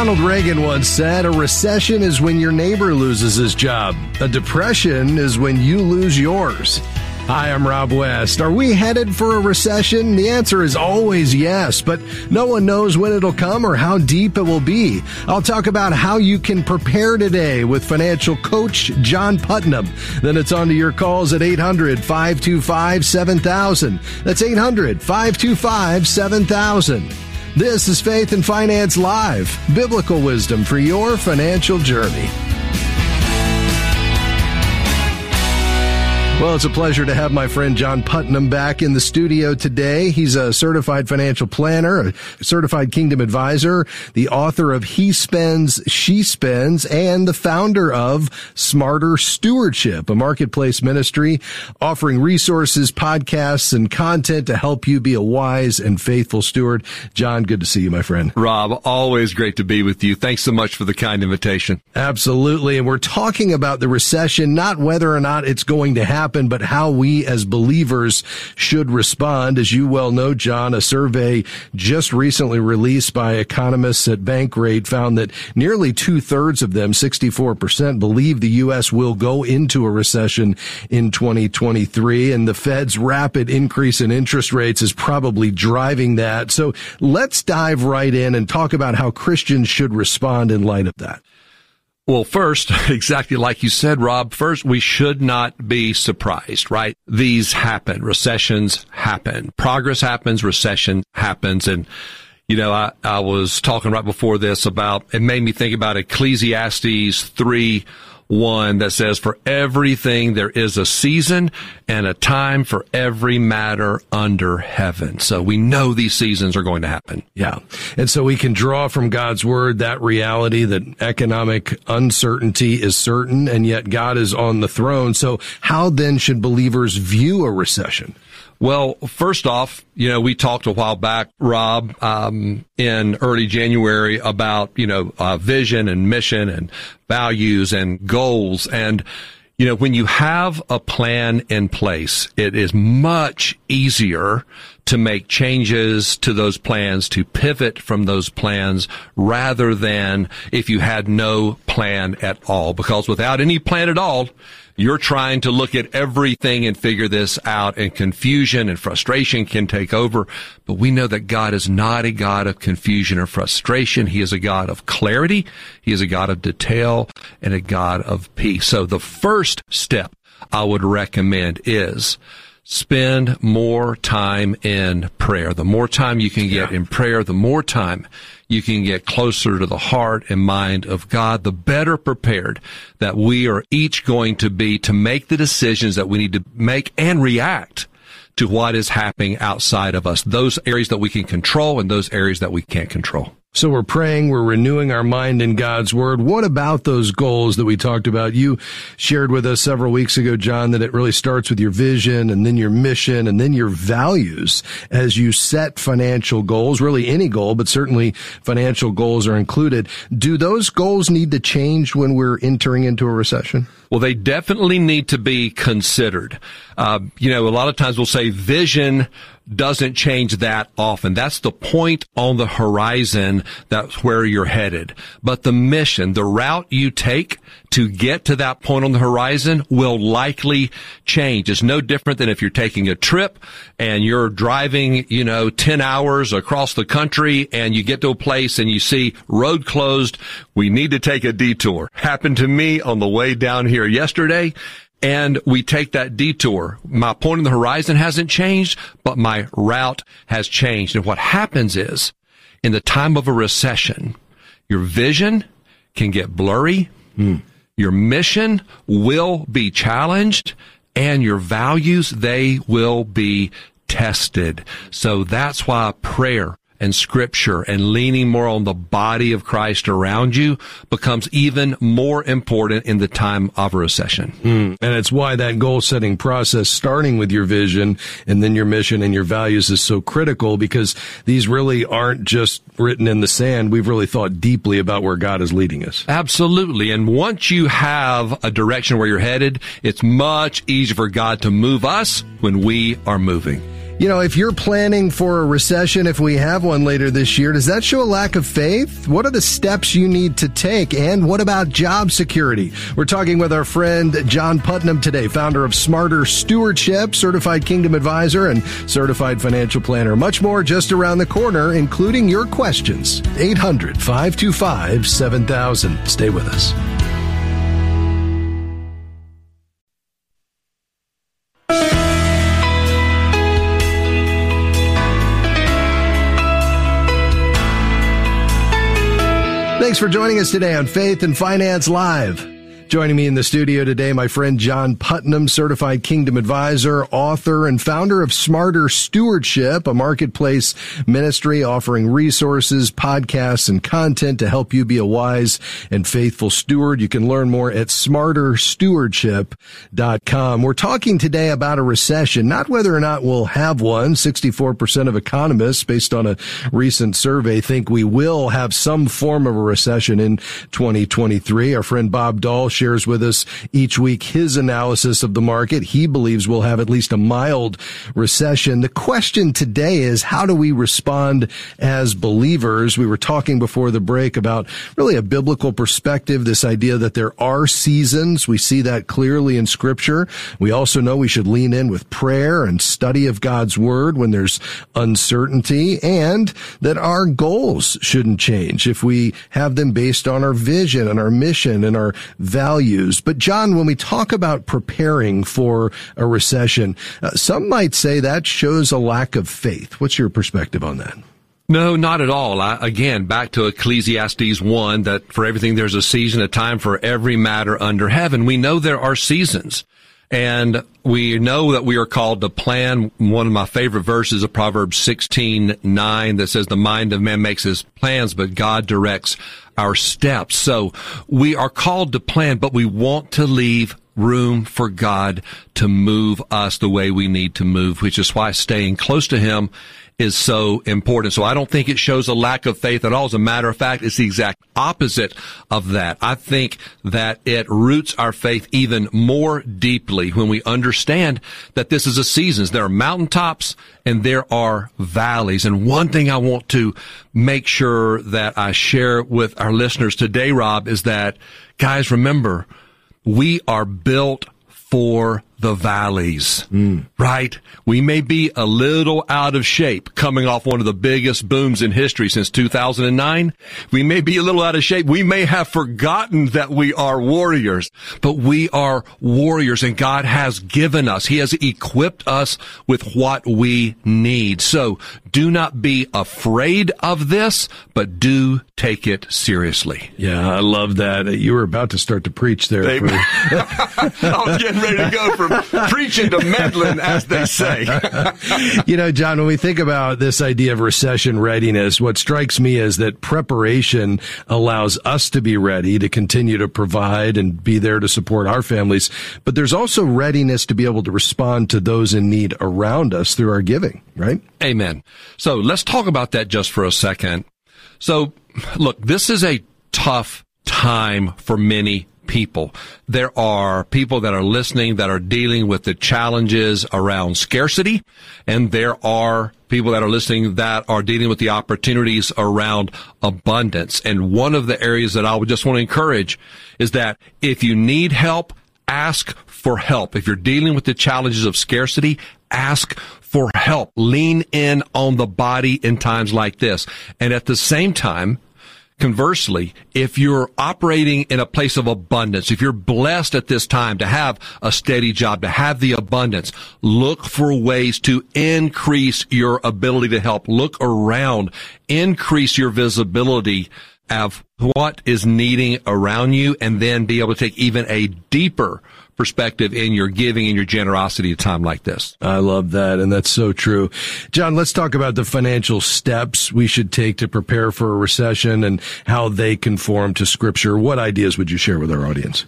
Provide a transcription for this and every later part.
Ronald Reagan once said, a recession is when your neighbor loses his job. A depression is when you lose yours. Hi, I'm Rob West. Are we headed for a recession? The answer is always yes, but no one knows when it'll come or how deep it will be. I'll talk about how you can prepare today with financial coach John Putnam. Then it's on to your calls at 800 525 7000. That's 800 525 7000. This is Faith and Finance Live, biblical wisdom for your financial journey. Well, it's a pleasure to have my friend John Putnam back in the studio today. He's a certified financial planner, a certified kingdom advisor, the author of He Spends, She Spends, and the founder of Smarter Stewardship, a marketplace ministry offering resources, podcasts, and content to help you be a wise and faithful steward. John, good to see you, my friend. Rob, always great to be with you. Thanks so much for the kind invitation. Absolutely. And we're talking about the recession, not whether or not it's going to happen happen, but how we as believers should respond. As you well know, John, a survey just recently released by economists at Bankrate found that nearly two thirds of them, 64%, believe the U.S. will go into a recession in 2023. And the Fed's rapid increase in interest rates is probably driving that. So let's dive right in and talk about how Christians should respond in light of that. Well, first, exactly like you said, Rob, first, we should not be surprised, right? These happen. Recessions happen. Progress happens. Recession happens. And, you know, I, I was talking right before this about, it made me think about Ecclesiastes 3 one that says, For everything there is a season and a time for every matter under heaven. So we know these seasons are going to happen. Yeah. And so we can draw from God's word that reality that economic uncertainty is certain and yet God is on the throne. So how then should believers view a recession? Well, first off, you know, we talked a while back, Rob, um, in early January about, you know, uh, vision and mission and values and goals. And, you know, when you have a plan in place, it is much easier to make changes to those plans, to pivot from those plans rather than if you had no plan at all. Because without any plan at all, you're trying to look at everything and figure this out and confusion and frustration can take over. But we know that God is not a God of confusion or frustration. He is a God of clarity. He is a God of detail and a God of peace. So the first step I would recommend is spend more time in prayer. The more time you can get yeah. in prayer, the more time you can get closer to the heart and mind of God, the better prepared that we are each going to be to make the decisions that we need to make and react to what is happening outside of us, those areas that we can control and those areas that we can't control. So we're praying, we're renewing our mind in God's word. What about those goals that we talked about? You shared with us several weeks ago, John, that it really starts with your vision and then your mission and then your values as you set financial goals, really any goal, but certainly financial goals are included. Do those goals need to change when we're entering into a recession? Well, they definitely need to be considered. Uh, you know, a lot of times we'll say vision doesn't change that often. That's the point on the horizon. That's where you're headed. But the mission, the route you take to get to that point on the horizon will likely change. It's no different than if you're taking a trip and you're driving, you know, 10 hours across the country and you get to a place and you see road closed. We need to take a detour. Happened to me on the way down here yesterday and we take that detour. My point in the horizon hasn't changed, but my route has changed. And what happens is, in the time of a recession, your vision can get blurry, mm. your mission will be challenged, and your values, they will be tested. So that's why prayer and scripture and leaning more on the body of Christ around you becomes even more important in the time of a recession. Mm. And it's why that goal setting process, starting with your vision and then your mission and your values is so critical because these really aren't just written in the sand. We've really thought deeply about where God is leading us. Absolutely. And once you have a direction where you're headed, it's much easier for God to move us when we are moving. You know, if you're planning for a recession, if we have one later this year, does that show a lack of faith? What are the steps you need to take? And what about job security? We're talking with our friend John Putnam today, founder of Smarter Stewardship, certified kingdom advisor, and certified financial planner. Much more just around the corner, including your questions. 800 525 7000. Stay with us. Thanks for joining us today on Faith and Finance Live. Joining me in the studio today, my friend John Putnam, certified kingdom advisor, author, and founder of Smarter Stewardship, a marketplace ministry offering resources, podcasts, and content to help you be a wise and faithful steward. You can learn more at smarterstewardship.com. We're talking today about a recession, not whether or not we'll have one. 64% of economists, based on a recent survey, think we will have some form of a recession in 2023. Our friend Bob Doll shares with us each week his analysis of the market. He believes we'll have at least a mild recession. The question today is how do we respond as believers? We were talking before the break about really a biblical perspective, this idea that there are seasons. We see that clearly in scripture. We also know we should lean in with prayer and study of God's word when there's uncertainty and that our goals shouldn't change if we have them based on our vision and our mission and our values values. But John, when we talk about preparing for a recession, uh, some might say that shows a lack of faith. What's your perspective on that? No, not at all. I, again, back to Ecclesiastes 1, that for everything there's a season, a time for every matter under heaven. We know there are seasons. And we know that we are called to plan. One of my favorite verses of Proverbs 16, 9 that says, the mind of man makes his plans, but God directs our steps. So we are called to plan, but we want to leave room for God to move us the way we need to move, which is why staying close to Him is so important. So I don't think it shows a lack of faith at all. As a matter of fact, it's the exact opposite of that. I think that it roots our faith even more deeply when we understand that this is a season. There are mountaintops and there are valleys. And one thing I want to make sure that I share with our listeners today, Rob, is that guys, remember, we are built for the valleys, mm. right? We may be a little out of shape coming off one of the biggest booms in history since 2009. We may be a little out of shape. We may have forgotten that we are warriors, but we are warriors and God has given us. He has equipped us with what we need. So do not be afraid of this, but do take it seriously. Yeah, I love that. You were about to start to preach there. For... I was getting ready to go from preaching to meddling, as they say. you know, John, when we think about this idea of recession readiness, what strikes me is that preparation allows us to be ready to continue to provide and be there to support our families. But there's also readiness to be able to respond to those in need around us through our giving, right? Amen. So let's talk about that just for a second. So look, this is a tough time for many people. There are people that are listening that are dealing with the challenges around scarcity, and there are people that are listening that are dealing with the opportunities around abundance. And one of the areas that I would just want to encourage is that if you need help, ask for help. If you're dealing with the challenges of scarcity, ask for help. Lean in on the body in times like this. And at the same time, Conversely, if you're operating in a place of abundance, if you're blessed at this time to have a steady job, to have the abundance, look for ways to increase your ability to help. Look around, increase your visibility of what is needing around you, and then be able to take even a deeper perspective in your giving and your generosity at a time like this. I love that. And that's so true. John, let's talk about the financial steps we should take to prepare for a recession and how they conform to scripture. What ideas would you share with our audience?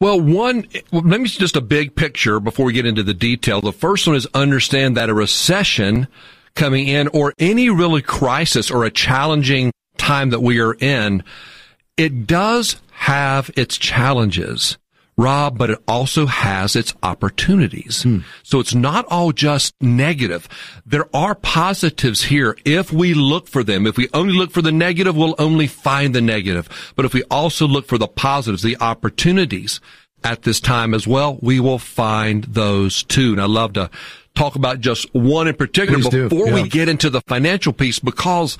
Well, one, let me just a big picture before we get into the detail. The first one is understand that a recession coming in or any really crisis or a challenging time that we are in, it does have its challenges Rob, but it also has its opportunities. Hmm. So it's not all just negative. There are positives here if we look for them. If we only look for the negative, we'll only find the negative. But if we also look for the positives, the opportunities at this time as well, we will find those too. And I love to talk about just one in particular Please before yeah. we get into the financial piece because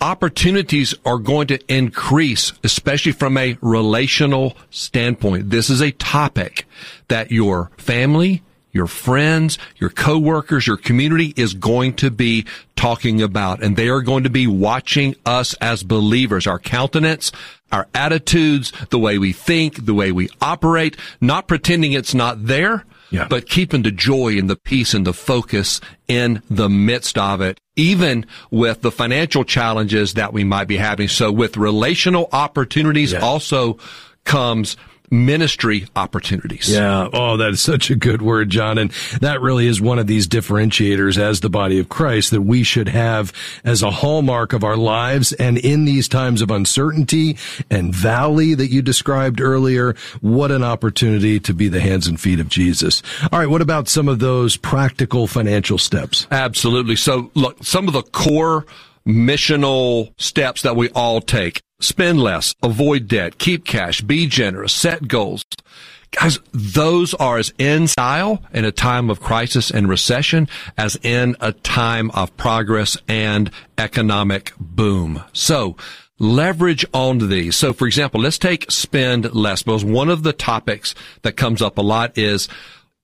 opportunities are going to increase, especially from a relational standpoint. This is a topic that your family, your friends, your coworkers, your community is going to be talking about and they are going to be watching us as believers, our countenance, our attitudes, the way we think, the way we operate, not pretending it's not there, yeah. but keeping the joy and the peace and the focus in the midst of it, even with the financial challenges that we might be having. So with relational opportunities yeah. also comes ministry opportunities. Yeah. Oh, that is such a good word, John. And that really is one of these differentiators as the body of Christ that we should have as a hallmark of our lives. And in these times of uncertainty and valley that you described earlier, what an opportunity to be the hands and feet of Jesus. All right. What about some of those practical financial steps? Absolutely. So look, some of the core missional steps that we all take. Spend less, avoid debt, keep cash, be generous, set goals. Guys, those are as in style in a time of crisis and recession as in a time of progress and economic boom. So, leverage onto these. So, for example, let's take spend less because one of the topics that comes up a lot is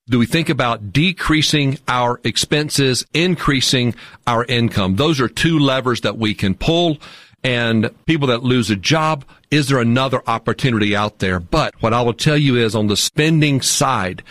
do we think about decreasing our expenses, increasing our income? Those are two levers that we can pull. And people that lose a job, is there another opportunity out there? But what I will tell you is on the spending side,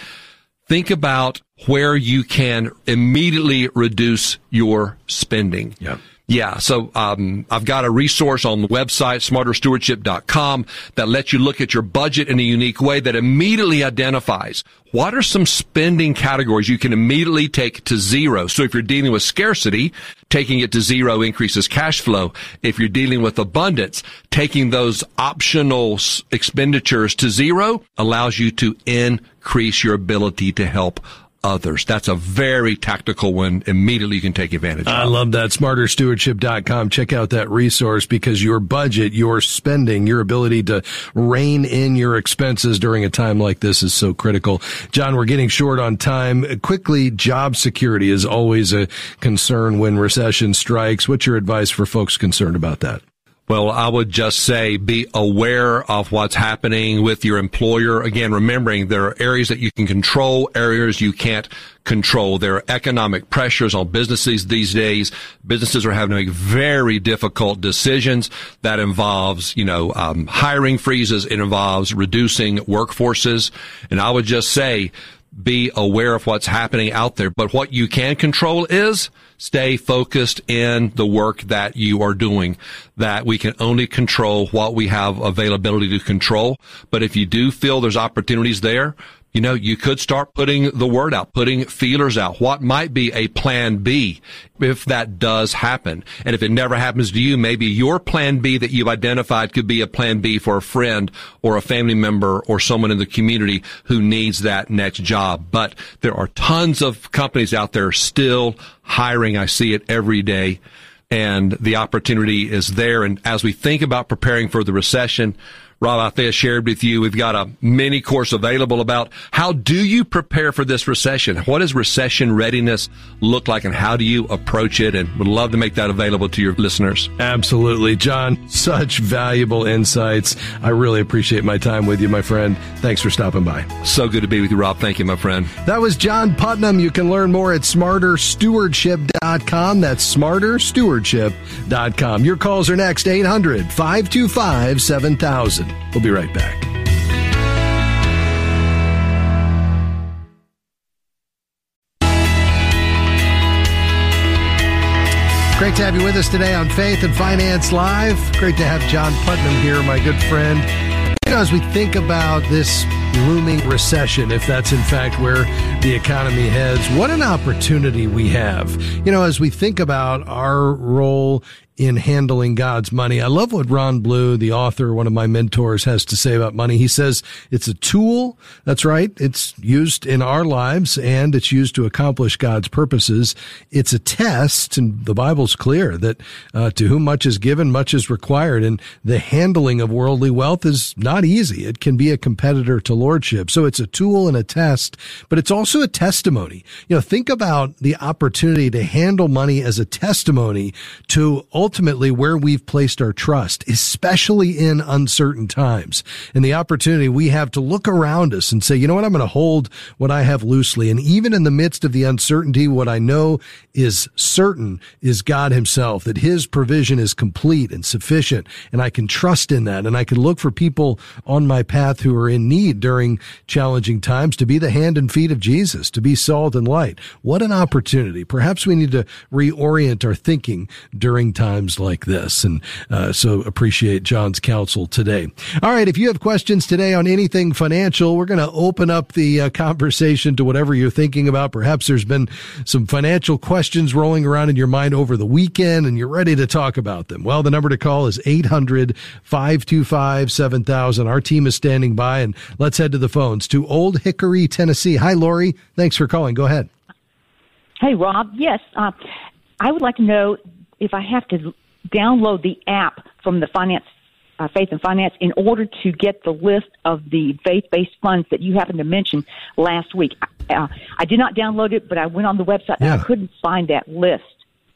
think about where you can immediately reduce your spending. Yeah. Yeah. So, um, I've got a resource on the website, smarterstewardship.com that lets you look at your budget in a unique way that immediately identifies what are some spending categories you can immediately take to zero. So if you're dealing with scarcity, taking it to zero increases cash flow. If you're dealing with abundance, taking those optional expenditures to zero allows you to increase your ability to help others. That's a very tactical one. Immediately you can take advantage of. I love that. SmarterStewardship.com. Check out that resource because your budget, your spending, your ability to rein in your expenses during a time like this is so critical. John, we're getting short on time. Quickly, job security is always a concern when recession strikes. What's your advice for folks concerned about that? Well, I would just say be aware of what's happening with your employer. Again, remembering there are areas that you can control, areas you can't control. There are economic pressures on businesses these days. Businesses are having to make very difficult decisions that involves, you know, um, hiring freezes. It involves reducing workforces. And I would just say, be aware of what's happening out there. But what you can control is stay focused in the work that you are doing. That we can only control what we have availability to control. But if you do feel there's opportunities there, you know, you could start putting the word out, putting feelers out. What might be a plan B if that does happen? And if it never happens to you, maybe your plan B that you've identified could be a plan B for a friend or a family member or someone in the community who needs that next job. But there are tons of companies out there still hiring. I see it every day and the opportunity is there. And as we think about preparing for the recession, Rob Althea shared with you. We've got a mini course available about how do you prepare for this recession? What does recession readiness look like and how do you approach it? And would love to make that available to your listeners. Absolutely. John, such valuable insights. I really appreciate my time with you, my friend. Thanks for stopping by. So good to be with you, Rob. Thank you, my friend. That was John Putnam. You can learn more at smarterstewardship.com. That's smarterstewardship.com. Your calls are next 800 525 7000. We'll be right back. Great to have you with us today on Faith and Finance Live. Great to have John Putnam here, my good friend. You know, as we think about this looming recession, if that's in fact where the economy heads, what an opportunity we have. You know, as we think about our role in handling God's money. I love what Ron Blue, the author, one of my mentors, has to say about money. He says it's a tool. That's right. It's used in our lives and it's used to accomplish God's purposes. It's a test, and the Bible's clear that uh, to whom much is given, much is required. And the handling of worldly wealth is not easy. It can be a competitor to lordship. So it's a tool and a test, but it's also a testimony. You know, think about the opportunity to handle money as a testimony to ultimately where we've placed our trust, especially in uncertain times and the opportunity we have to look around us and say, you know what? I'm going to hold what I have loosely. And even in the midst of the uncertainty, what I know is certain is God himself, that his provision is complete and sufficient. And I can trust in that. And I can look for people on my path who are in need during challenging times to be the hand and feet of Jesus, to be salt and light. What an opportunity. Perhaps we need to reorient our thinking during times times like this. And uh, so appreciate John's counsel today. All right. If you have questions today on anything financial, we're going to open up the uh, conversation to whatever you're thinking about. Perhaps there's been some financial questions rolling around in your mind over the weekend and you're ready to talk about them. Well, the number to call is 800 525 7000. Our team is standing by and let's head to the phones to Old Hickory, Tennessee. Hi, Lori. Thanks for calling. Go ahead. Hey, Rob. Yes. Uh, I would like to know if I have to download the app from the finance uh, faith and finance in order to get the list of the faith-based funds that you happened to mention last week. Uh, I did not download it, but I went on the website yeah. and I couldn't find that list.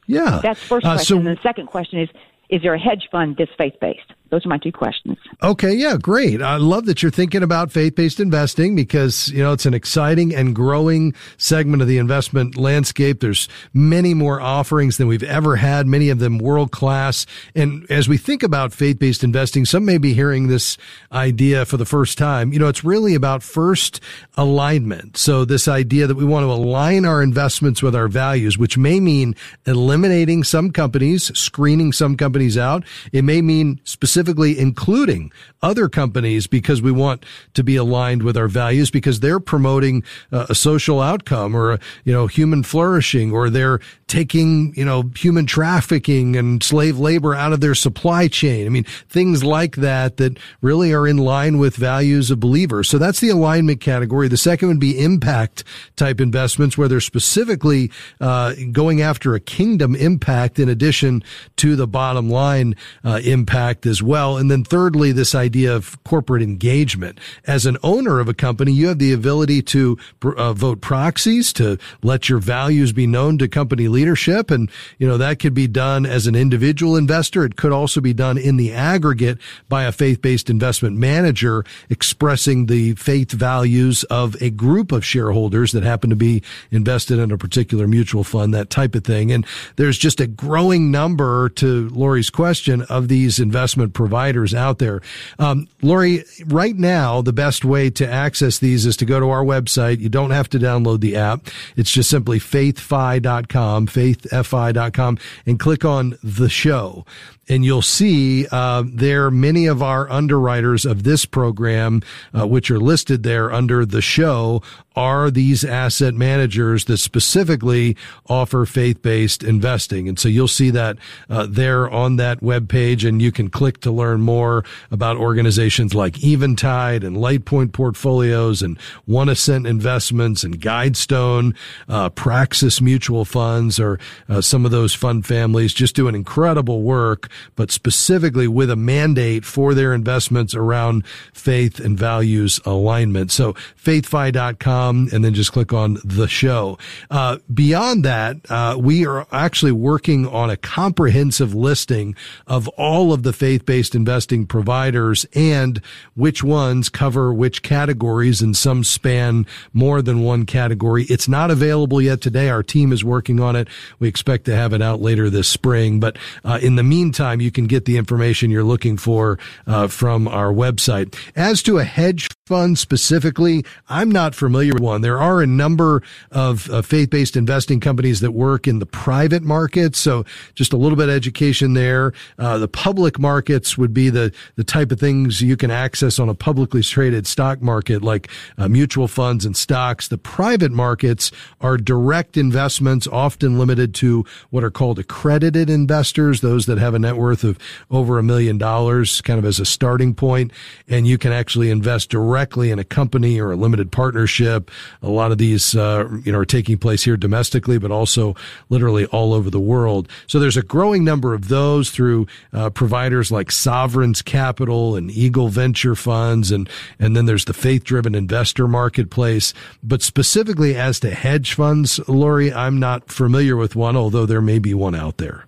Yeah, that's first question. Uh, so, and the second question is: Is there a hedge fund that's faith-based? Those are my two questions. Okay, yeah, great. I love that you're thinking about faith-based investing because, you know, it's an exciting and growing segment of the investment landscape. There's many more offerings than we've ever had, many of them world class. And as we think about faith-based investing, some may be hearing this idea for the first time. You know, it's really about first alignment. So this idea that we want to align our investments with our values, which may mean eliminating some companies, screening some companies out. It may mean specific specifically including other companies because we want to be aligned with our values because they're promoting uh, a social outcome or, you know, human flourishing or they're taking, you know, human trafficking and slave labor out of their supply chain. I mean, things like that that really are in line with values of believers. So that's the alignment category. The second would be impact type investments where they're specifically uh, going after a kingdom impact in addition to the bottom line uh, impact as well. And then thirdly, this idea of corporate engagement. As an owner of a company, you have the ability to uh, vote proxies to let your values be known to company leadership. And, you know, that could be done as an individual investor. It could also be done in the aggregate by a faith-based investment manager expressing the faith values of a group of shareholders that happen to be invested in a particular mutual fund, that type of thing. And there's just a growing number to Lori's question of these investment providers out there. Um, Lori, right now, the best way to access these is to go to our website. You don't have to download the app. It's just simply faithfi.com, faithfi.com, and click on the show. And you'll see uh, there many of our underwriters of this program, uh, which are listed there under the show, are these asset managers that specifically offer faith-based investing. And so you'll see that uh, there on that web page, and you can click to learn more about organizations like Eventide and Lightpoint Portfolios and OneAscent Investments and Guidestone, uh, Praxis Mutual Funds, or uh, some of those fund families just doing incredible work but specifically with a mandate for their investments around faith and values alignment. So faithfi.com and then just click on the show. Uh, beyond that, uh, we are actually working on a comprehensive listing of all of the faith-based investing providers and which ones cover which categories and some span more than one category. It's not available yet today. Our team is working on it. We expect to have it out later this spring. But uh, in the meantime, you can get the information you're looking for uh, from our website. As to a hedge fund specifically, I'm not familiar one. There are a number of uh, faith-based investing companies that work in the private markets. So just a little bit of education there. Uh, the public markets would be the, the type of things you can access on a publicly traded stock market like uh, mutual funds and stocks. The private markets are direct investments, often limited to what are called accredited investors, those that have a net worth of over a million dollars kind of as a starting point. And you can actually invest directly in a company or a limited partnership. A lot of these, uh, you know, are taking place here domestically, but also literally all over the world. So there's a growing number of those through uh, providers like Sovereign's Capital and Eagle Venture Funds. And, and then there's the faith driven investor marketplace. But specifically as to hedge funds, Lori, I'm not familiar with one, although there may be one out there.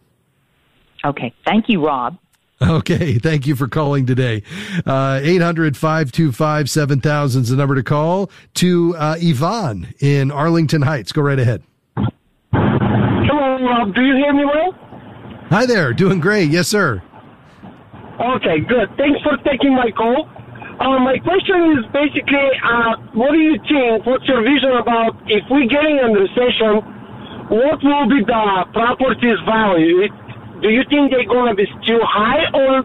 Okay. Thank you, Rob. Okay. Thank you for calling today. Uh, 800 525 7000 is the number to call to uh, Yvonne in Arlington Heights. Go right ahead. Hello, Rob. Do you hear me well? Hi there. Doing great. Yes, sir. Okay, good. Thanks for taking my call. Uh, my question is basically, uh, what do you think? What's your vision about if we're getting a recession? What will be the property's value? Do you think they're going to be still high, or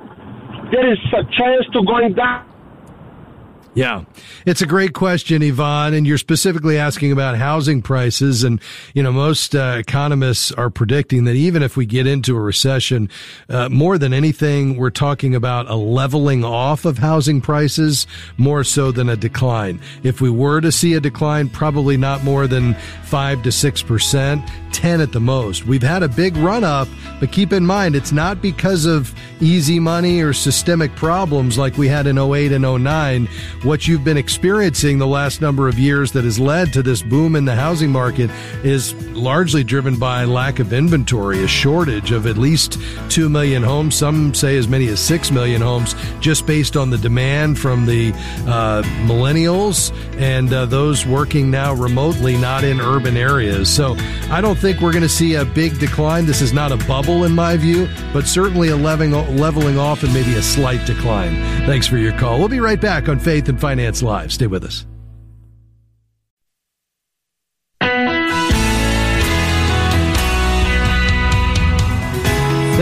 there is a chance to going down? Yeah, it's a great question, Yvonne, and you're specifically asking about housing prices. And, you know, most uh, economists are predicting that even if we get into a recession, uh, more than anything, we're talking about a leveling off of housing prices more so than a decline. If we were to see a decline, probably not more than five to six percent, 10 at the most. We've had a big run up, but keep in mind, it's not because of easy money or systemic problems like we had in 08 and 09 what you've been experiencing the last number of years that has led to this boom in the housing market is largely driven by lack of inventory, a shortage of at least 2 million homes. Some say as many as 6 million homes just based on the demand from the uh, millennials and uh, those working now remotely, not in urban areas. So I don't think we're going to see a big decline. This is not a bubble in my view, but certainly a leveling, leveling off and maybe a slight decline. Thanks for your call. We'll be right back on Faith and Finance Live. Stay with us.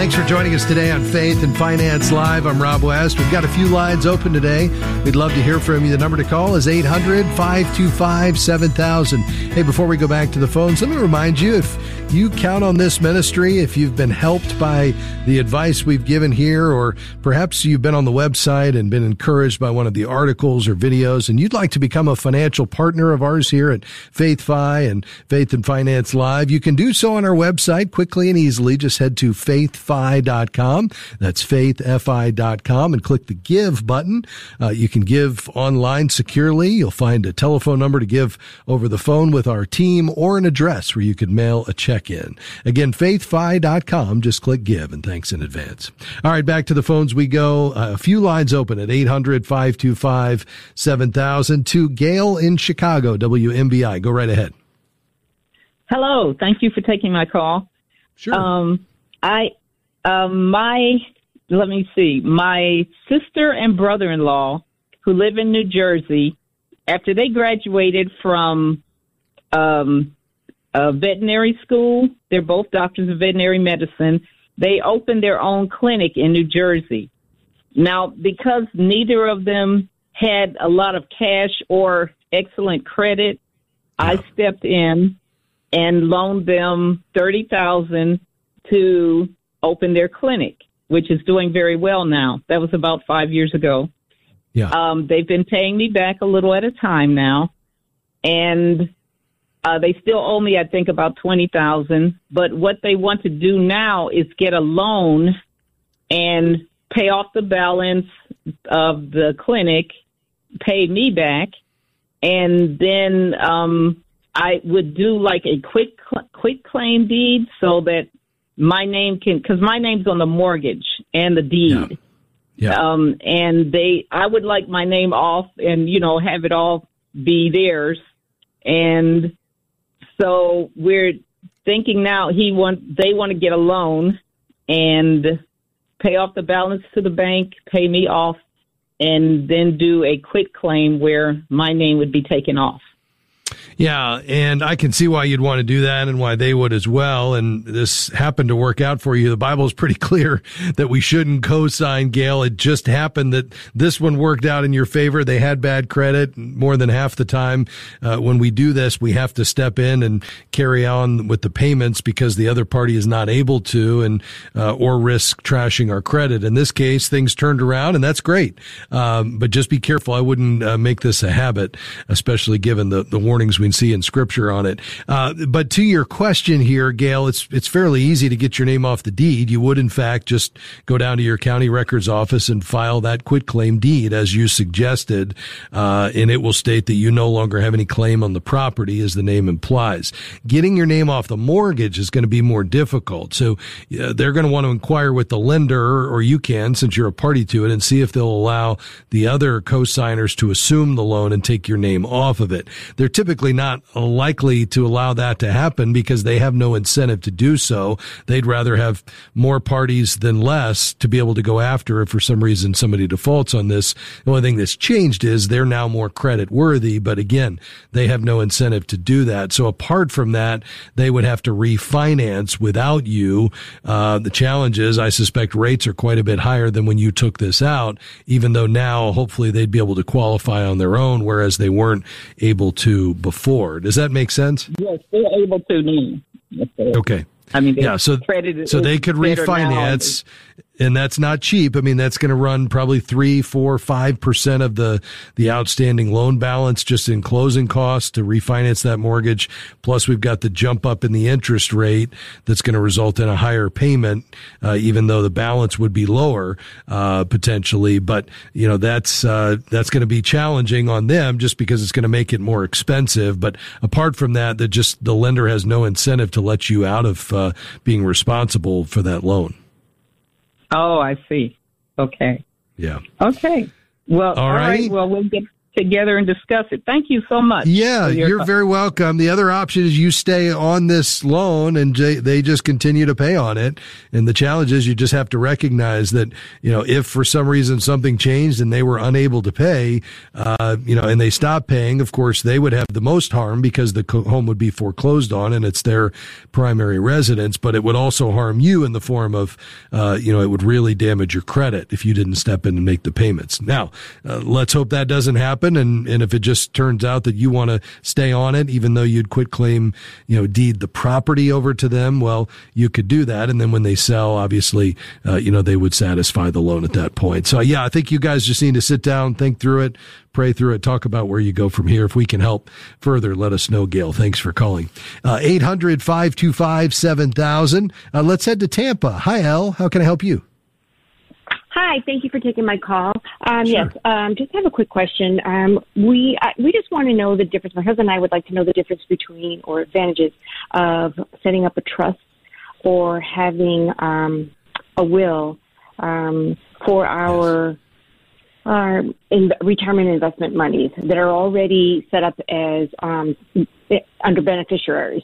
Thanks for joining us today on Faith and Finance Live. I'm Rob West. We've got a few lines open today. We'd love to hear from you. The number to call is 800 525 7000. Hey, before we go back to the phones, let me remind you if you count on this ministry, if you've been helped by the advice we've given here, or perhaps you've been on the website and been encouraged by one of the articles or videos, and you'd like to become a financial partner of ours here at FaithFi and Faith and Finance Live, you can do so on our website quickly and easily. Just head to faithfi.com. That's faithfi.com and click the give button. Uh, you can give online securely. You'll find a telephone number to give over the phone with our team or an address where you could mail a check in. Again, faithfi.com. Just click give and thanks in advance. All right, back to the phones we go. Uh, a few lines open at 800 525 7000 to Gail in Chicago, WMBI. Go right ahead. Hello. Thank you for taking my call. Sure. Um, I, um, my, let me see, my sister and brother-in-law who live in New Jersey, after they graduated from, um, a veterinary school, they're both doctors of veterinary medicine. They opened their own clinic in New Jersey. Now, because neither of them had a lot of cash or excellent credit, I stepped in and loaned them thirty thousand to open their clinic, which is doing very well now. That was about five years ago. Yeah. Um, they've been paying me back a little at a time now, and uh, they still owe me, I think, about twenty thousand. But what they want to do now is get a loan and pay off the balance of the clinic, pay me back, and then um, I would do like a quick quick claim deed so that my name can because my name's on the mortgage and the deed. Yeah. Um, and they, I would like my name off and, you know, have it all be theirs. And so we're thinking now he want, they want to get a loan and pay off the balance to the bank, pay me off, and then do a quick claim where my name would be taken off. Yeah, and I can see why you'd want to do that and why they would as well. And this happened to work out for you. The Bible is pretty clear that we shouldn't co-sign Gail. It just happened that this one worked out in your favor. They had bad credit more than half the time. Uh, when we do this, we have to step in and carry on with the payments because the other party is not able to and, uh, or risk trashing our credit. In this case, things turned around and that's great. Um, but just be careful. I wouldn't uh, make this a habit, especially given the, the warnings we see in scripture on it. Uh, but to your question here, Gail, it's it's fairly easy to get your name off the deed. You would, in fact, just go down to your county records office and file that quit claim deed as you suggested, uh, and it will state that you no longer have any claim on the property, as the name implies. Getting your name off the mortgage is going to be more difficult. So uh, they're going to want to inquire with the lender, or you can, since you're a party to it, and see if they'll allow the other co-signers to assume the loan and take your name off of it. They're typically not likely to allow that to happen because they have no incentive to do so. They'd rather have more parties than less to be able to go after if for some reason somebody defaults on this. The only thing that's changed is they're now more credit worthy, but again, they have no incentive to do that. So apart from that, they would have to refinance without you. Uh, the challenge is I suspect rates are quite a bit higher than when you took this out, even though now hopefully they'd be able to qualify on their own, whereas they weren't able to before. Does that make sense? Yes, they're able to now. Okay. I mean, yeah, so so they could refinance and that's not cheap. I mean, that's going to run probably three, four, five percent of the the outstanding loan balance just in closing costs to refinance that mortgage. Plus, we've got the jump up in the interest rate that's going to result in a higher payment, uh, even though the balance would be lower uh, potentially. But you know, that's uh, that's going to be challenging on them just because it's going to make it more expensive. But apart from that, that just the lender has no incentive to let you out of uh, being responsible for that loan. Oh, I see. Okay. Yeah. Okay. Well, all, right. Well, we'll get together and discuss it. Thank you so much. Yeah, you're very welcome. The other option is you stay on this loan and they just continue to pay on it. And the challenge is you just have to recognize that, you know, if for some reason something changed and they were unable to pay, uh, you know, and they stopped paying, of course, they would have the most harm because the home would be foreclosed on and it's their primary residence, but it would also harm you in the form of, uh, you know, it would really damage your credit if you didn't step in and make the payments. Now, uh, let's hope that doesn't happen happen. And, and if it just turns out that you want to stay on it, even though you'd quit claim, you know, deed the property over to them, well, you could do that. And then when they sell, obviously, uh, you know, they would satisfy the loan at that point. So yeah, I think you guys just need to sit down, think through it, pray through it, talk about where you go from here. If we can help further, let us know, Gail. Thanks for calling. Uh, 800 525 7000. Uh, let's head to Tampa. Hi, Al. How can I help you? Hi, thank you for taking my call. Um, sure. Yes, um, just have a quick question. Um, we uh, we just want to know the difference. My husband and I would like to know the difference between or advantages of setting up a trust or having um, a will um, for our our in retirement investment monies that are already set up as um, under beneficiaries.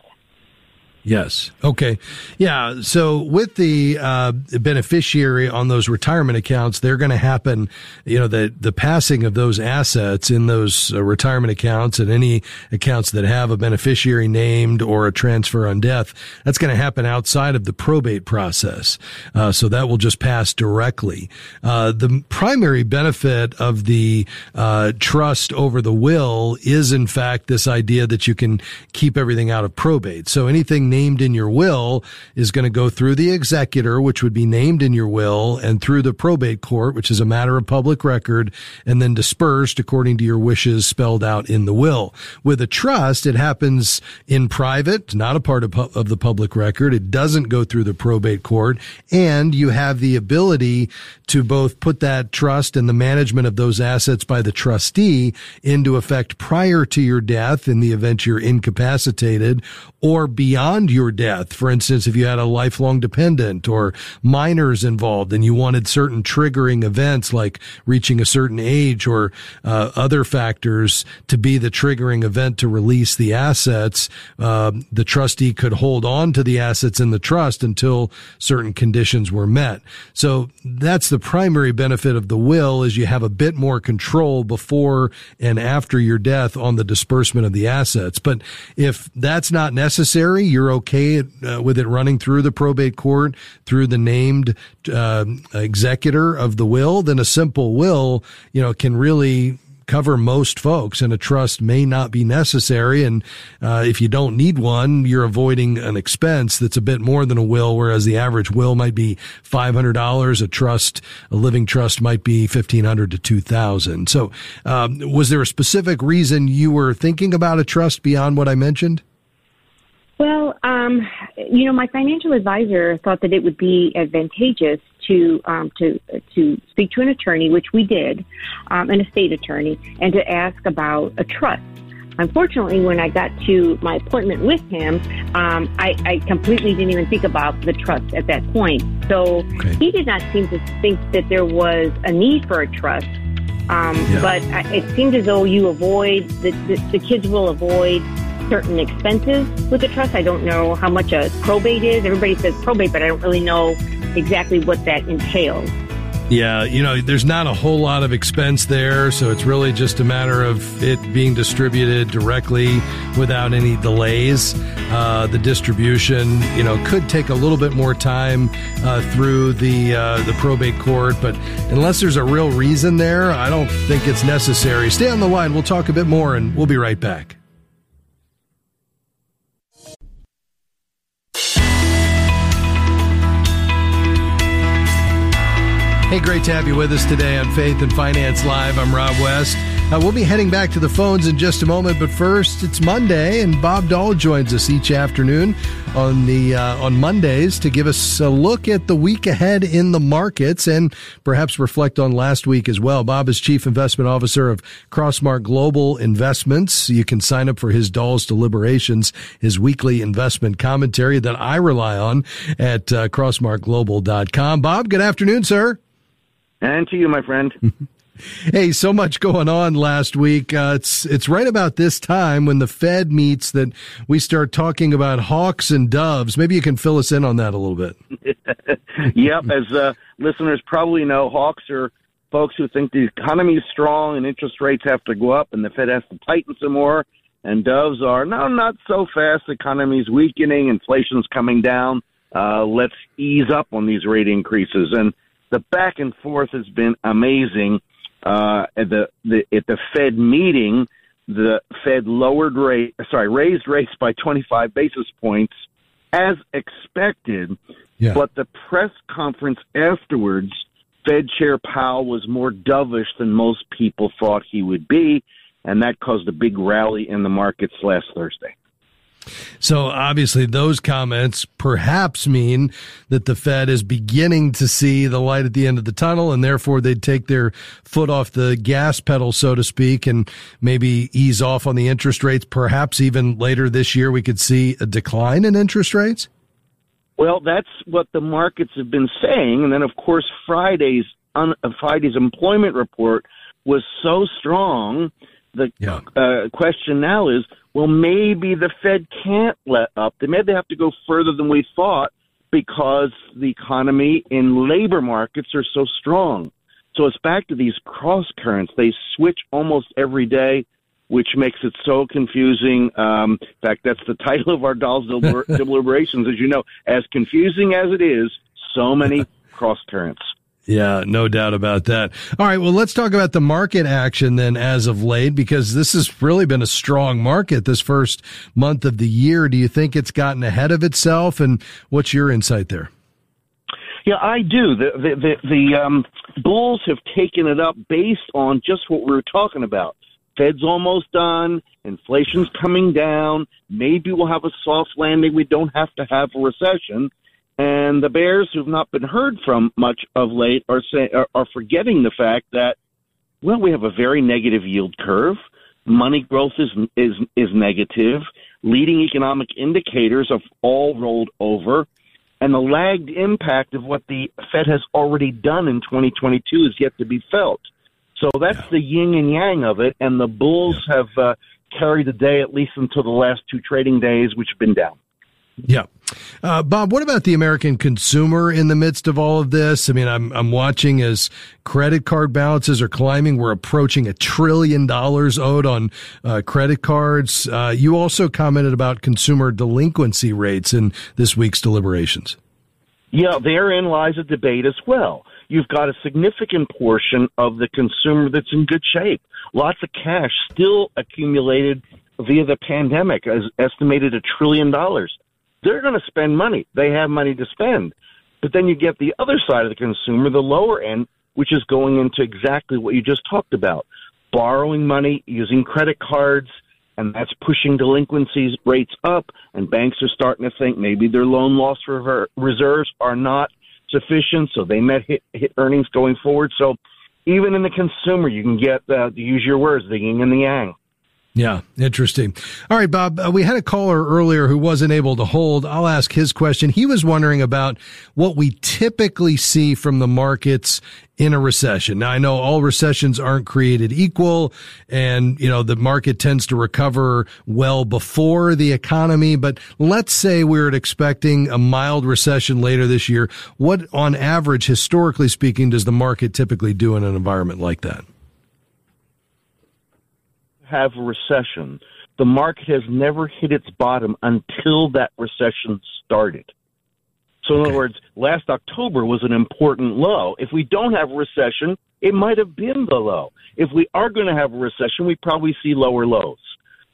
Yes. Okay. Yeah. So with the uh, beneficiary on those retirement accounts, they're going to happen. You know, the the passing of those assets in those uh, retirement accounts and any accounts that have a beneficiary named or a transfer on death, that's going to happen outside of the probate process. Uh, so that will just pass directly. Uh, the primary benefit of the uh, trust over the will is, in fact, this idea that you can keep everything out of probate. So anything named in your will is going to go through the executor, which would be named in your will, and through the probate court, which is a matter of public record, and then dispersed according to your wishes spelled out in the will. With a trust, it happens in private, not a part of, of the public record. It doesn't go through the probate court, and you have the ability to both put that trust and the management of those assets by the trustee into effect prior to your death in the event you're incapacitated or beyond beyond your death. For instance, if you had a lifelong dependent or minors involved and you wanted certain triggering events like reaching a certain age or uh, other factors to be the triggering event to release the assets, uh, the trustee could hold on to the assets in the trust until certain conditions were met. So that's the primary benefit of the will is you have a bit more control before and after your death on the disbursement of the assets. But if that's not necessary, you're okay uh, with it running through the probate court through the named uh, executor of the will, then a simple will, you know, can really cover most folks, and a trust may not be necessary. And uh, if you don't need one, you're avoiding an expense that's a bit more than a will, whereas the average will might be five hundred dollars. A trust, a living trust, might be fifteen hundred to two thousand. So, um, was there a specific reason you were thinking about a trust beyond what I mentioned? Well, um, you know, my financial advisor thought that it would be advantageous to um, to to speak to an attorney, which we did, um, an estate attorney, and to ask about a trust. Unfortunately, when I got to my appointment with him, um, I, I completely didn't even think about the trust at that point. So okay. he did not seem to think that there was a need for a trust. Um, yeah. But it seemed as though you avoid the, the, the kids will avoid certain expenses with the trust. I don't know how much a probate is. Everybody says probate, but I don't really know exactly what that entails. Yeah, you know, there's not a whole lot of expense there, so it's really just a matter of it being distributed directly without any delays. Uh, the distribution, you know, could take a little bit more time uh, through the uh, the probate court, but unless there's a real reason there, I don't think it's necessary. Stay on the line. We'll talk a bit more, and we'll be right back. Hey, great to have you with us today on Faith and Finance Live. I'm Rob West. Uh, we'll be heading back to the phones in just a moment, but first, it's Monday, and Bob Doll joins us each afternoon on the uh, on Mondays to give us a look at the week ahead in the markets and perhaps reflect on last week as well. Bob is Chief Investment Officer of Crossmark Global Investments. You can sign up for his Doll's Deliberations, his weekly investment commentary that I rely on at uh, crossmarkglobal.com. Bob, good afternoon, sir. And to you, my friend. Hey, so much going on last week. Uh, it's it's right about this time when the Fed meets that we start talking about hawks and doves. Maybe you can fill us in on that a little bit. yep, as uh, listeners probably know, hawks are folks who think the economy is strong and interest rates have to go up and the Fed has to tighten some more. And doves are no, not so fast. The economy is weakening, inflation's coming down. Uh, let's ease up on these rate increases and the back and forth has been amazing. Uh, at the, the at the Fed meeting, the Fed lowered rate, sorry, raised rates by 25 basis points as expected. Yeah. But the press conference afterwards, Fed Chair Powell was more dovish than most people thought he would be, and that caused a big rally in the markets last Thursday. So obviously those comments perhaps mean that the Fed is beginning to see the light at the end of the tunnel and therefore they'd take their foot off the gas pedal, so to speak, and maybe ease off on the interest rates. Perhaps even later this year we could see a decline in interest rates. Well, that's what the markets have been saying. And then of course Friday's, un, Friday's employment report was so strong. The yeah. uh, question now is, well, maybe the Fed can't let up. They maybe have to go further than we thought because the economy and labor markets are so strong. So it's back to these cross currents. They switch almost every day, which makes it so confusing. Um, in fact, that's the title of our Doll's deliberations, as you know. As confusing as it is, so many cross currents. Yeah, no doubt about that. All right, well, let's talk about the market action then as of late, because this has really been a strong market this first month of the year. Do you think it's gotten ahead of itself? And what's your insight there? Yeah, I do. The the the, the um, bulls have taken it up based on just what we were talking about. Fed's almost done. Inflation's coming down. Maybe we'll have a soft landing. We don't have to have a recession. And the Bears, who've not been heard from much of late, are say, are, are forgetting the fact that well, we have a very negative yield curve. Money growth is is is negative. Leading economic indicators have all rolled over, and the lagged impact of what the Fed has already done in 2022 is yet to be felt. So that's the yin and yang of it, and the bulls have uh, carried the day at least until the last two trading days, which have been down. Yeah. Uh, Bob, what about the American consumer in the midst of all of this? I mean, I'm, I'm watching as credit card balances are climbing. We're approaching a trillion dollars owed on uh, credit cards. Uh, you also commented about consumer delinquency rates in this week's deliberations. Yeah, therein lies a debate as well. You've got a significant portion of the consumer that's in good shape. Lots of cash still accumulated via the pandemic, as estimated a trillion dollars they're going to spend money. They have money to spend. But then you get the other side of the consumer, the lower end, which is going into exactly what you just talked about borrowing money, using credit cards, and that's pushing delinquencies rates up. And banks are starting to think maybe their loan loss reserves are not sufficient, so they met hit, hit earnings going forward. So even in the consumer, you can get, uh, to use your words, the yin and the yang. Yeah, interesting. All right, Bob, uh, we had a caller earlier who wasn't able to hold. I'll ask his question. He was wondering about what we typically see from the markets in a recession. Now, I know all recessions aren't created equal and, you know, the market tends to recover well before the economy, but let's say we're expecting a mild recession later this year. What, on average, historically speaking, does the market typically do in an environment like that? Have a recession, the market has never hit its bottom until that recession started. So, in okay. other words, last October was an important low. If we don't have a recession, it might have been the low. If we are going to have a recession, we probably see lower lows.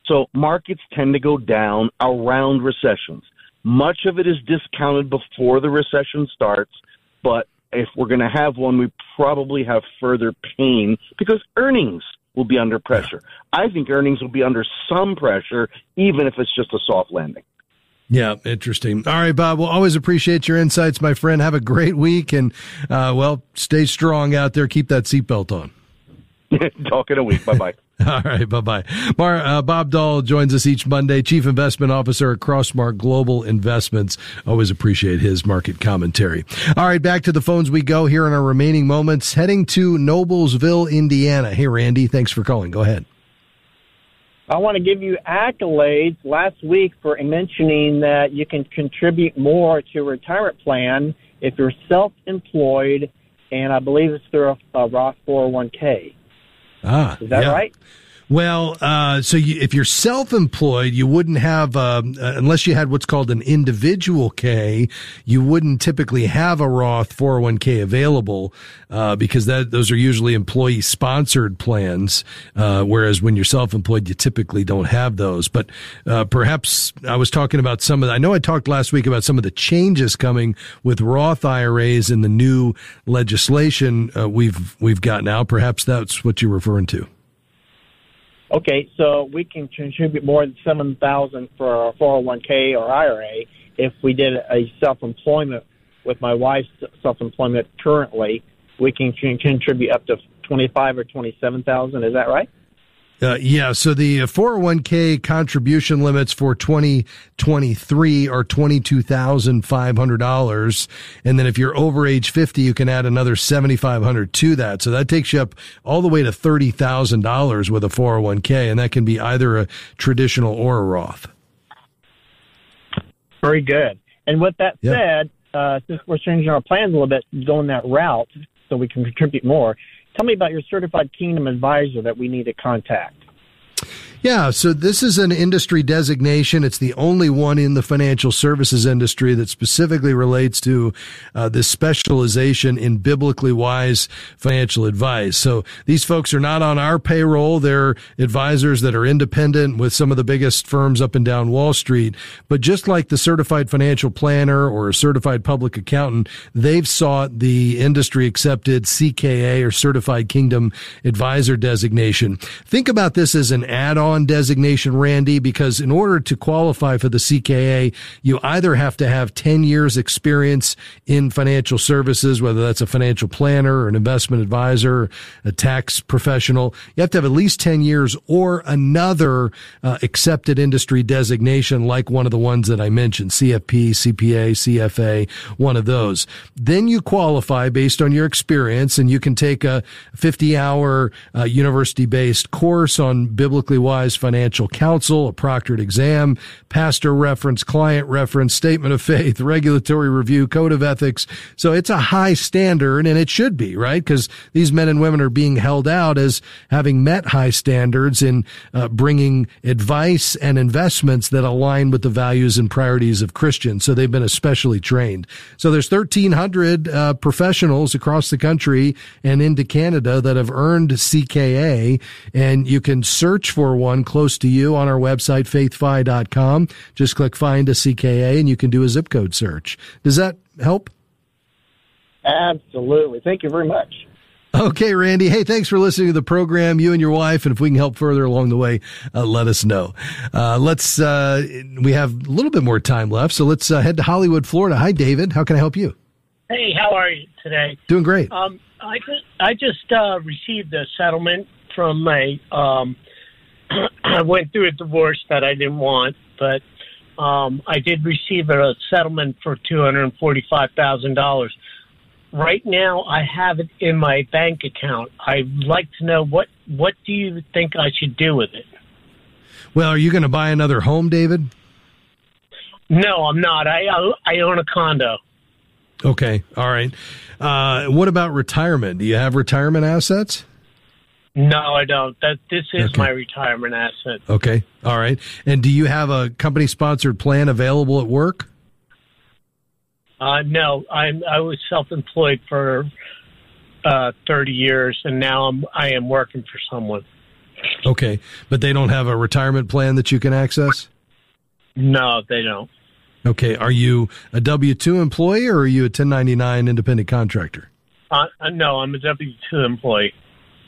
So, markets tend to go down around recessions. Much of it is discounted before the recession starts, but if we're going to have one, we probably have further pain because earnings will be under pressure. I think earnings will be under some pressure, even if it's just a soft landing. Yeah, interesting. All right, Bob. We'll always appreciate your insights, my friend. Have a great week and, uh, well, stay strong out there. Keep that seatbelt on. Talk in a week. Bye bye. All right, bye bye. Mar, uh, Bob Doll joins us each Monday, Chief Investment Officer at Crossmark Global Investments. Always appreciate his market commentary. All right, back to the phones we go here in our remaining moments. Heading to Noblesville, Indiana. Hey, Randy, thanks for calling. Go ahead. I want to give you accolades last week for mentioning that you can contribute more to a retirement plan if you're self-employed, and I believe it's through a, a Roth 401k. Ah, is that yeah. right? Well, uh, so you, if you're self-employed, you wouldn't have, uh, unless you had what's called an individual K, you wouldn't typically have a Roth 401k available, uh, because that, those are usually employee sponsored plans. Uh, whereas when you're self-employed, you typically don't have those. But, uh, perhaps I was talking about some of the, I know I talked last week about some of the changes coming with Roth IRAs in the new legislation, uh, we've, we've got now. Perhaps that's what you're referring to. Okay, so we can contribute more than seven thousand for our 401k or IRA if we did a self-employment with my wife's self-employment currently. We can contribute up to twenty-five or twenty-seven thousand. Is that right? Uh, yeah, so the 401k contribution limits for 2023 are $22,500. And then if you're over age 50, you can add another 7,500 to that. So that takes you up all the way to $30,000 with a 401k. And that can be either a traditional or a Roth. Very good. And with that said, uh, since we're changing our plans a little bit, going that route so we can contribute more, Tell me about your certified kingdom advisor that we need to contact. Yeah, so this is an industry designation. It's the only one in the financial services industry that specifically relates to uh, this specialization in biblically wise financial advice. So these folks are not on our payroll. They're advisors that are independent with some of the biggest firms up and down Wall Street. But just like the certified financial planner or a certified public accountant, they've sought the industry accepted CKA or certified kingdom advisor designation. Think about this as an add-on on designation, Randy, because in order to qualify for the CKA, you either have to have 10 years experience in financial services, whether that's a financial planner or an investment advisor, a tax professional. You have to have at least 10 years or another uh, accepted industry designation like one of the ones that I mentioned, CFP, CPA, CFA, one of those. Then you qualify based on your experience and you can take a 50 hour uh, university based course on biblically wise financial counsel, a proctored exam, pastor reference, client reference, statement of faith, regulatory review, code of ethics. So it's a high standard and it should be, right? Because these men and women are being held out as having met high standards in uh, bringing advice and investments that align with the values and priorities of Christians. So they've been especially trained. So there's 1,300 uh, professionals across the country and into Canada that have earned CKA, and you can search for one close to you on our website, faithfi.com. Just click find a CKA and you can do a zip code search. Does that help? Absolutely. Thank you very much. Okay, Randy. Hey, thanks for listening to the program, you and your wife. And if we can help further along the way, uh, let us know. Uh, let's, uh, we have a little bit more time left. So let's uh, head to Hollywood, Florida. Hi, David. How can I help you? Hey, how are you today? Doing great. Um, I just, I just uh, received a settlement from my, um, I went through a divorce that I didn't want, but um, I did receive a settlement for $245,000 right now I have it in my bank account. I'd like to know what what do you think I should do with it? Well, are you going to buy another home, David? No, I'm not. I I own a condo. Okay, all right. Uh, what about retirement? Do you have retirement assets? No, I don't. That this is Okay. my retirement asset. Okay, all right. And do you have a company sponsored plan available at work? Uh, no, I'm I was self-employed for uh, 30 years, and now I'm I am working for someone. Okay, but they don't have a retirement plan that you can access? No, they don't. Okay, are you a W 2 employee or are you a 1099 independent contractor? Uh, uh, no, I'm a W two employee.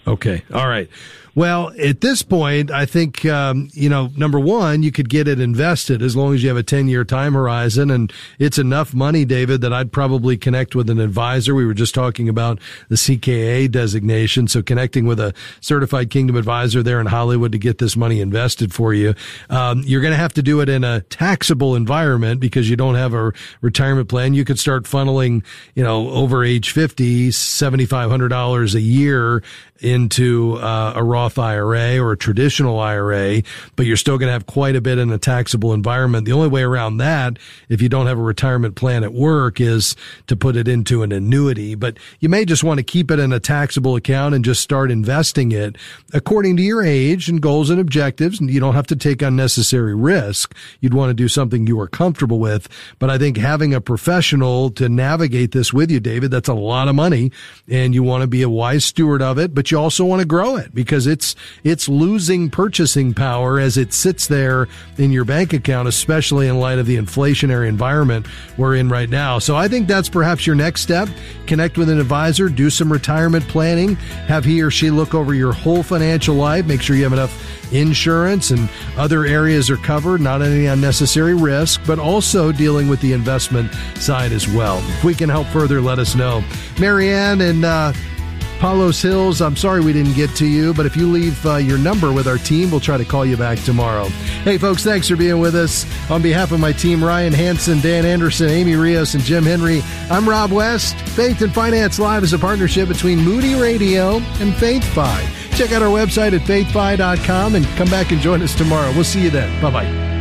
Okay. All right. Well, at this point, I think, um, you know, number one, you could get it invested as long as you have a 10 year time horizon. And it's enough money, David, that I'd probably connect with an advisor. We were just talking about the CKA designation. So connecting with a certified kingdom advisor there in Hollywood to get this money invested for you. Um, you're going to have to do it in a taxable environment because you don't have a retirement plan. You could start funneling, you know, over age 50, $7,500 a year into uh, a Roth IRA or a traditional IRA, but you're still going to have quite a bit in a taxable environment. The only way around that, if you don't have a retirement plan at work, is to put it into an annuity. But you may just want to keep it in a taxable account and just start investing it according to your age and goals and objectives. And you don't have to take unnecessary risk. You'd want to do something you are comfortable with. But I think having a professional to navigate this with you, David, that's a lot of money and you want to be a wise steward of it, but you also want to grow it because it's, it's losing purchasing power as it sits there in your bank account, especially in light of the inflationary environment we're in right now. So I think that's perhaps your next step. Connect with an advisor, do some retirement planning, have he or she look over your whole financial life, make sure you have enough insurance and other areas are covered, not any unnecessary risk, but also dealing with the investment side as well. If we can help further, let us know. Marianne and uh, Palos Hills, I'm sorry we didn't get to you, but if you leave uh, your number with our team, we'll try to call you back tomorrow. Hey, folks, thanks for being with us. On behalf of my team, Ryan Hansen, Dan Anderson, Amy Rios, and Jim Henry, I'm Rob West. Faith and Finance Live is a partnership between Moody Radio and FaithFi. Check out our website at faithfi.com and come back and join us tomorrow. We'll see you then. Bye bye.